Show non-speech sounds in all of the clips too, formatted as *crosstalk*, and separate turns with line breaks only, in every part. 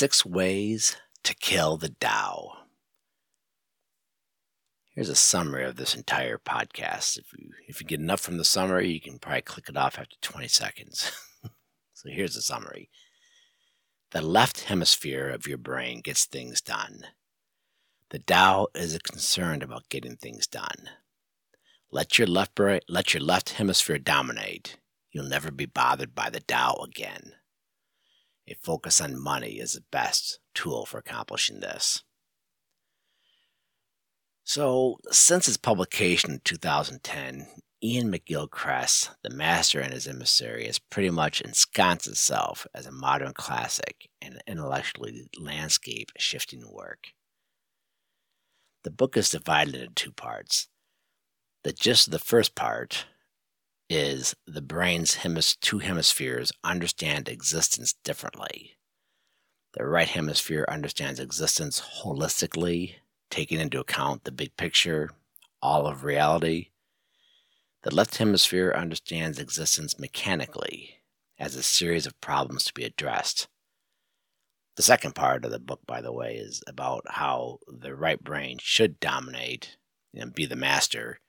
Six ways to kill the Tao. Here's a summary of this entire podcast. If you if you get enough from the summary, you can probably click it off after 20 seconds. *laughs* so here's the summary. The left hemisphere of your brain gets things done. The Tao is concerned about getting things done. Let your left let your left hemisphere dominate. You'll never be bothered by the Tao again. A focus on money is the best tool for accomplishing this. So, since its publication in 2010, Iain McGilchrist, The Master and His Emissary, has pretty much ensconced itself as a modern classic and intellectually landscape shifting work. The book is divided into two parts. The gist of the first part is the brain's hemis- two hemispheres understand existence differently. The right hemisphere understands existence holistically, taking into account the big picture, all of reality. The left hemisphere understands existence mechanically, as a series of problems to be addressed. The second part of the book, by the way, is about how the right brain should dominate and be the master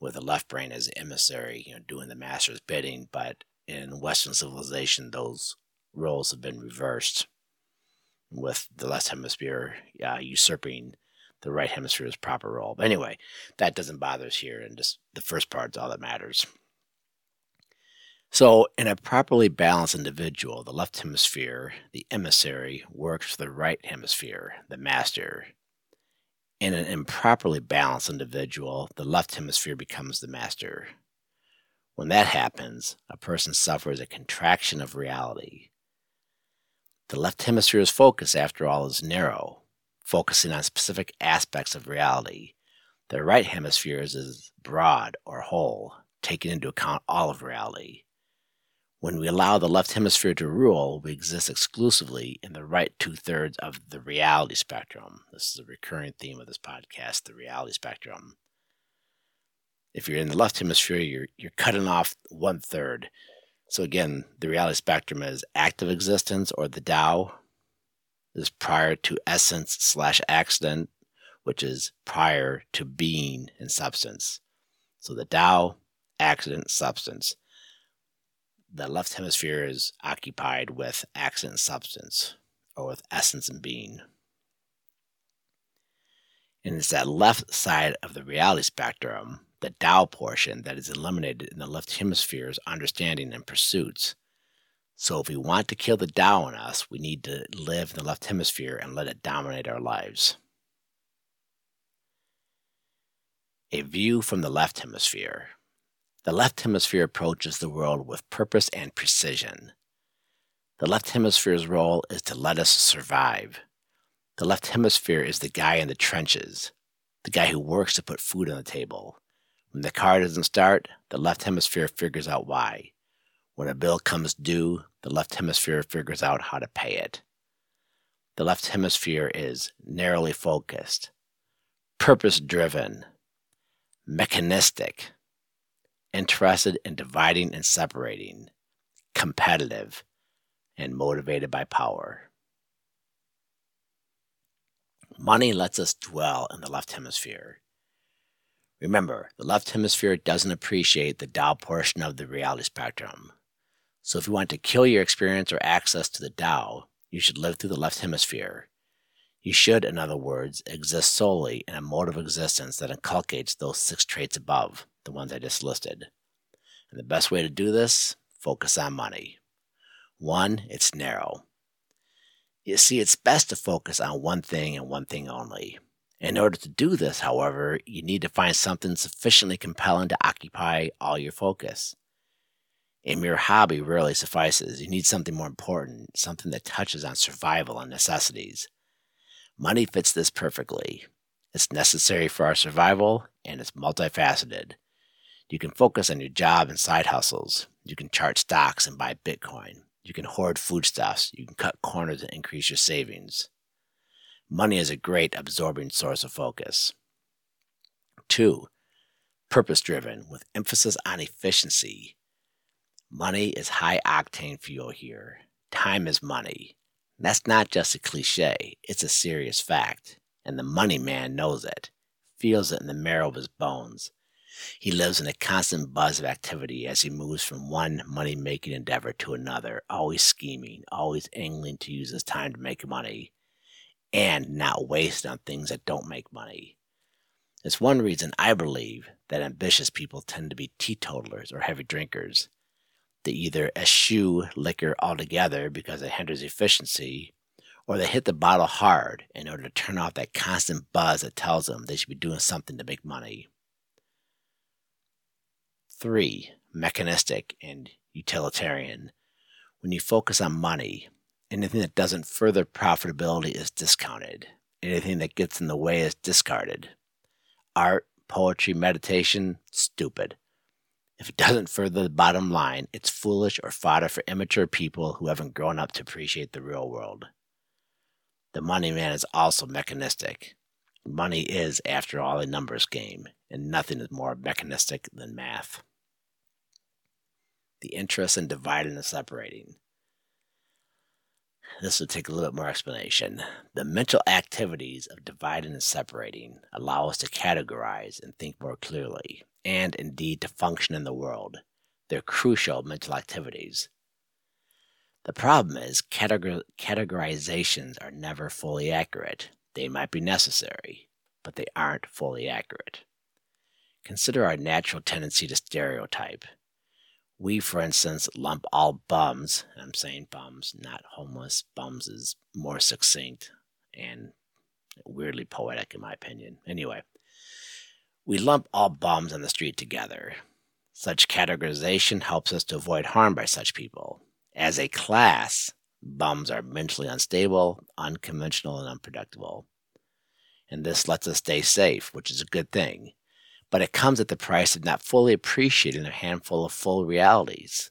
with the left brain as emissary, you know, doing the master's bidding. But in Western civilization, those roles have been reversed, with the left hemisphere uh, usurping the right hemisphere's proper role. But anyway, that doesn't bother us here, and just the first part's all that matters. So, in a properly balanced individual, the left hemisphere, the emissary, works for the right hemisphere, the master, in an improperly balanced individual, the left hemisphere becomes the master. When that happens, a person suffers a contraction of reality. The left hemisphere's focus, after all, is narrow, focusing on specific aspects of reality. The right hemisphere is broad or whole, taking into account all of reality. When we allow the left hemisphere to rule, we exist exclusively in the right two thirds of the reality spectrum. This is a recurring theme of this podcast the reality spectrum. If you're in the left hemisphere, you're, you're cutting off one third. So, again, the reality spectrum is active existence or the Tao, is prior to essence slash accident, which is prior to being and substance. So, the Tao, accident, substance the left hemisphere is occupied with accident substance or with essence and being. And it's that left side of the reality spectrum, the Tao portion, that is eliminated in the left hemisphere's understanding and pursuits. So, if we want to kill the Tao in us, we need to live in the left hemisphere and let it dominate our lives. A view from the left hemisphere. The left hemisphere approaches the world with purpose and precision. The left hemisphere's role is to let us survive. The left hemisphere is the guy in the trenches, the guy who works to put food on the table. When the car doesn't start, the left hemisphere figures out why. When a bill comes due, the left hemisphere figures out how to pay it. The left hemisphere is narrowly focused, purpose driven, mechanistic, interested in dividing and separating, competitive, and motivated by power. Money lets us dwell in the left hemisphere. Remember, the left hemisphere doesn't appreciate the Tao portion of the reality spectrum. So if you want to kill your experience or access to the Tao, you should live through the left hemisphere. You should, in other words, exist solely in a mode of existence that inculcates those six traits above the ones I just listed. And the best way to do this, focus on money. One, it's narrow. You see, it's best to focus on one thing and one thing only. In order to do this, however, you need to find something sufficiently compelling to occupy all your focus. A mere hobby rarely suffices. You need something more important, something that touches on survival and necessities. Money fits this perfectly. It's necessary for our survival, and it's multifaceted. You can focus on your job and side hustles. You can chart stocks and buy Bitcoin. You can hoard foodstuffs. You can cut corners and increase your savings. Money is a great absorbing source of focus. Two, purpose driven with emphasis on efficiency. Money is high octane fuel here. Time is money. That's not just a cliche, it's a serious fact. And the money man knows it, feels it in the marrow of his bones. He lives in a constant buzz of activity as he moves from one money making endeavor to another, always scheming, always angling to use his time to make money, and not waste on things that don't make money. It's one reason I believe that ambitious people tend to be teetotalers or heavy drinkers. They either eschew liquor altogether because it hinders efficiency, or they hit the bottle hard in order to turn off that constant buzz that tells them they should be doing something to make money. Three, mechanistic and utilitarian. When you focus on money, anything that doesn't further profitability is discounted. Anything that gets in the way is discarded. Art, poetry, meditation, stupid. If it doesn't further the bottom line, it's foolish or fodder for immature people who haven't grown up to appreciate the real world. The money man is also mechanistic. Money is, after all, a numbers game, and nothing is more mechanistic than math. The interest in dividing and separating. This will take a little bit more explanation. The mental activities of dividing and separating allow us to categorize and think more clearly and indeed to function in the world. They're crucial mental activities. The problem is categor- categorizations are never fully accurate. They might be necessary, but they aren't fully accurate. Consider our natural tendency to stereotype. We, for instance, lump all bums, I'm saying bums, not homeless, bums is more succinct and weirdly poetic, in my opinion. Anyway, we lump all bums on the street together. Such categorization helps us to avoid harm by such people. As a class, bums are mentally unstable, unconventional, and unpredictable. And this lets us stay safe, which is a good thing. But it comes at the price of not fully appreciating a handful of full realities,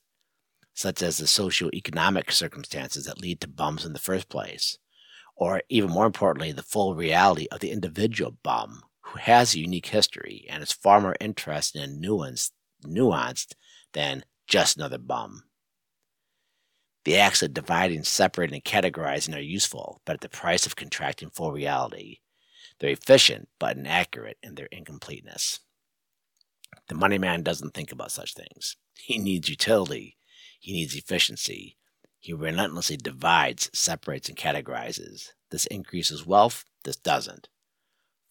such as the socio-economic circumstances that lead to bums in the first place, or even more importantly, the full reality of the individual bum who has a unique history and is far more interested and nuanced, nuanced than just another bum. The acts of dividing, separating, and categorizing are useful, but at the price of contracting full reality. They're efficient, but inaccurate in their incompleteness. The money man doesn't think about such things. He needs utility. He needs efficiency. He relentlessly divides, separates, and categorizes. This increases wealth. This doesn't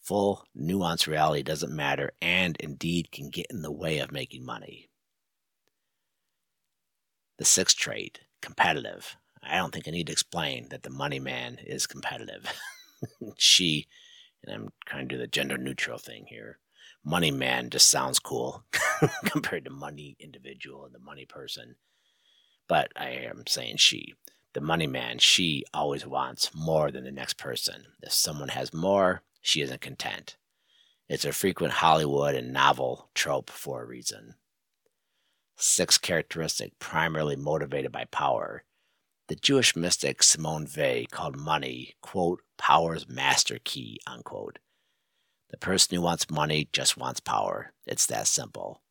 full, nuanced reality doesn't matter and indeed can get in the way of making money. The sixth trait, competitive. I don't think I need to explain that the money man is competitive. *laughs* she, and I'm trying to do the gender neutral thing here. Money man just sounds cool *laughs* compared to money individual and the money person. But I am saying she. The money man, she always wants more than the next person. If someone has more, she isn't content. It's a frequent Hollywood and novel trope for a reason. Sixth characteristic, primarily motivated by power. The Jewish mystic Simone Weil called money, quote, power's master key, unquote. The person who wants money just wants power. It's that simple.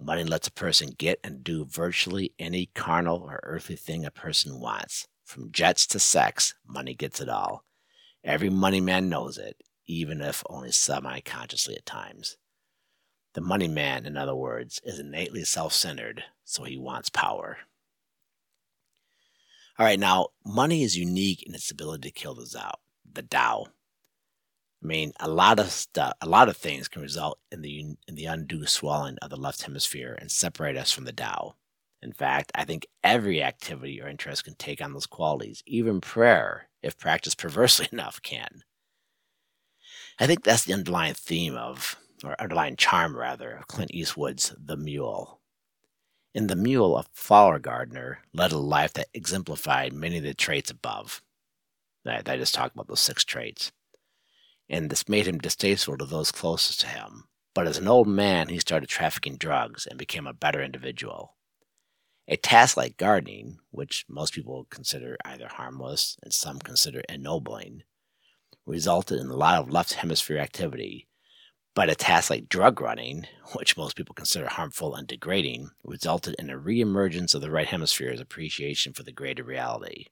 Money lets a person get and do virtually any carnal or earthly thing a person wants. From jets to sex, money gets it all. Every money man knows it even if only semi consciously at times. The money man, in other words, is innately self centered, so he wants power. All right, now, money is unique in its ability to kill the Tao. The Tao. I mean, a lot of stuff, a lot of things can result in the in the undue swelling of the left hemisphere and separate us from the Tao. In fact, I think every activity or interest can take on those qualities. Even prayer, if practiced perversely *laughs* enough, can. I think that's the underlying theme of, or underlying charm rather, of Clint Eastwood's The Mule. In The Mule, a flower gardener led a life that exemplified many of the traits above. I, I just talked about those six traits. And this made him distasteful to those closest to him. But as an old man, he started trafficking drugs and became a better individual. A task like gardening, which most people consider either harmless and some consider ennobling, resulted in a lot of left hemisphere activity, but a task like drug running, which most people consider harmful and degrading, resulted in a reemergence of the right hemisphere's appreciation for the greater reality.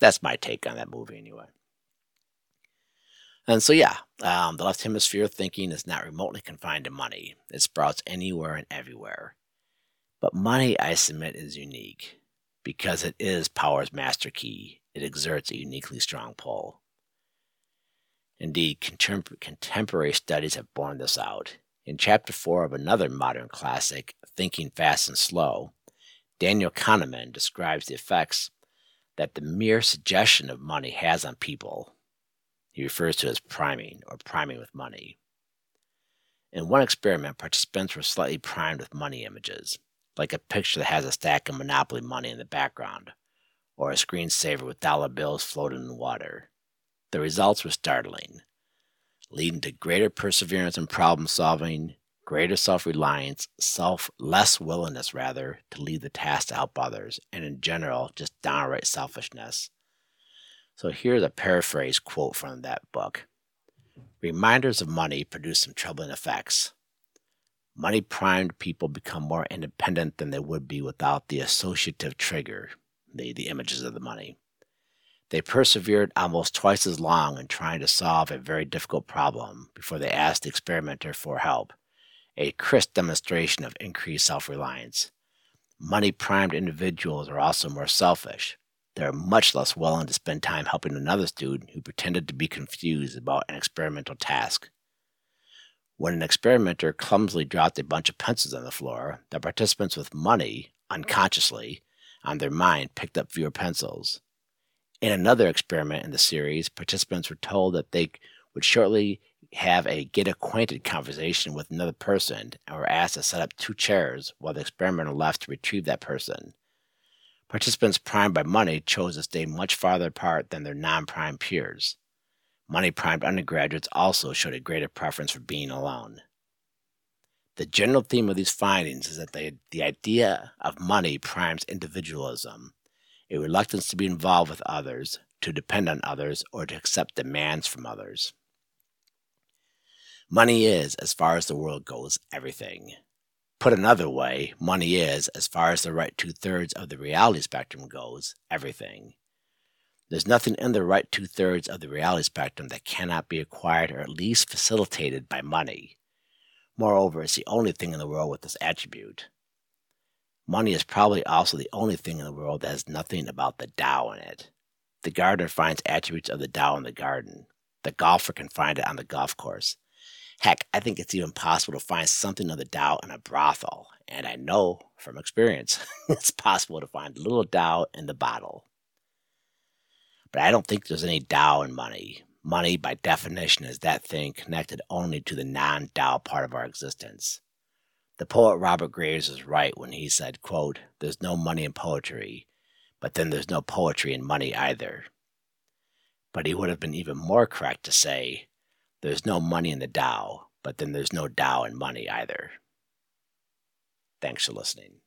That's my take on that movie, anyway. And so, yeah, um, the left hemisphere thinking is not remotely confined to money. It sprouts anywhere and everywhere. But money, I submit, is unique because it is power's master key. It exerts a uniquely strong pull. Indeed, contem- contemporary studies have borne this out. In chapter 4 of another modern classic, Thinking Fast and Slow, Daniel Kahneman describes the effects that the mere suggestion of money has on people. He refers to as priming or priming with money. In one experiment, participants were slightly primed with money images, like a picture that has a stack of Monopoly money in the background, or a screensaver with dollar bills floating in water. The results were startling, leading to greater perseverance in problem solving, greater self reliance, self less willingness rather to leave the task to help others, and in general, just downright selfishness. So here's a paraphrase quote from that book Reminders of money produce some troubling effects. Money primed people become more independent than they would be without the associative trigger, the, the images of the money. They persevered almost twice as long in trying to solve a very difficult problem before they asked the experimenter for help a crisp demonstration of increased self reliance. Money primed individuals are also more selfish. They are much less willing to spend time helping another student who pretended to be confused about an experimental task. When an experimenter clumsily dropped a bunch of pencils on the floor, the participants with money, unconsciously, on their mind picked up fewer pencils. In another experiment in the series, participants were told that they would shortly have a get acquainted conversation with another person and were asked to set up two chairs while the experimenter left to retrieve that person. Participants primed by money chose to stay much farther apart than their non primed peers. Money primed undergraduates also showed a greater preference for being alone. The general theme of these findings is that the idea of money primes individualism, a reluctance to be involved with others, to depend on others, or to accept demands from others. Money is, as far as the world goes, everything. Put another way, money is, as far as the right two thirds of the reality spectrum goes, everything. There's nothing in the right two thirds of the reality spectrum that cannot be acquired or at least facilitated by money. Moreover, it's the only thing in the world with this attribute. Money is probably also the only thing in the world that has nothing about the Tao in it. The gardener finds attributes of the Tao in the garden. The golfer can find it on the golf course. Heck, I think it's even possible to find something of the Tao in a brothel. And I know from experience *laughs* it's possible to find a little Tao in the bottle. But I don't think there's any Tao in money. Money, by definition, is that thing connected only to the non Tao part of our existence. The poet Robert Graves was right when he said, quote, There's no money in poetry, but then there's no poetry in money either. But he would have been even more correct to say, there's no money in the Tao, but then there's no Tao in money either. Thanks for listening.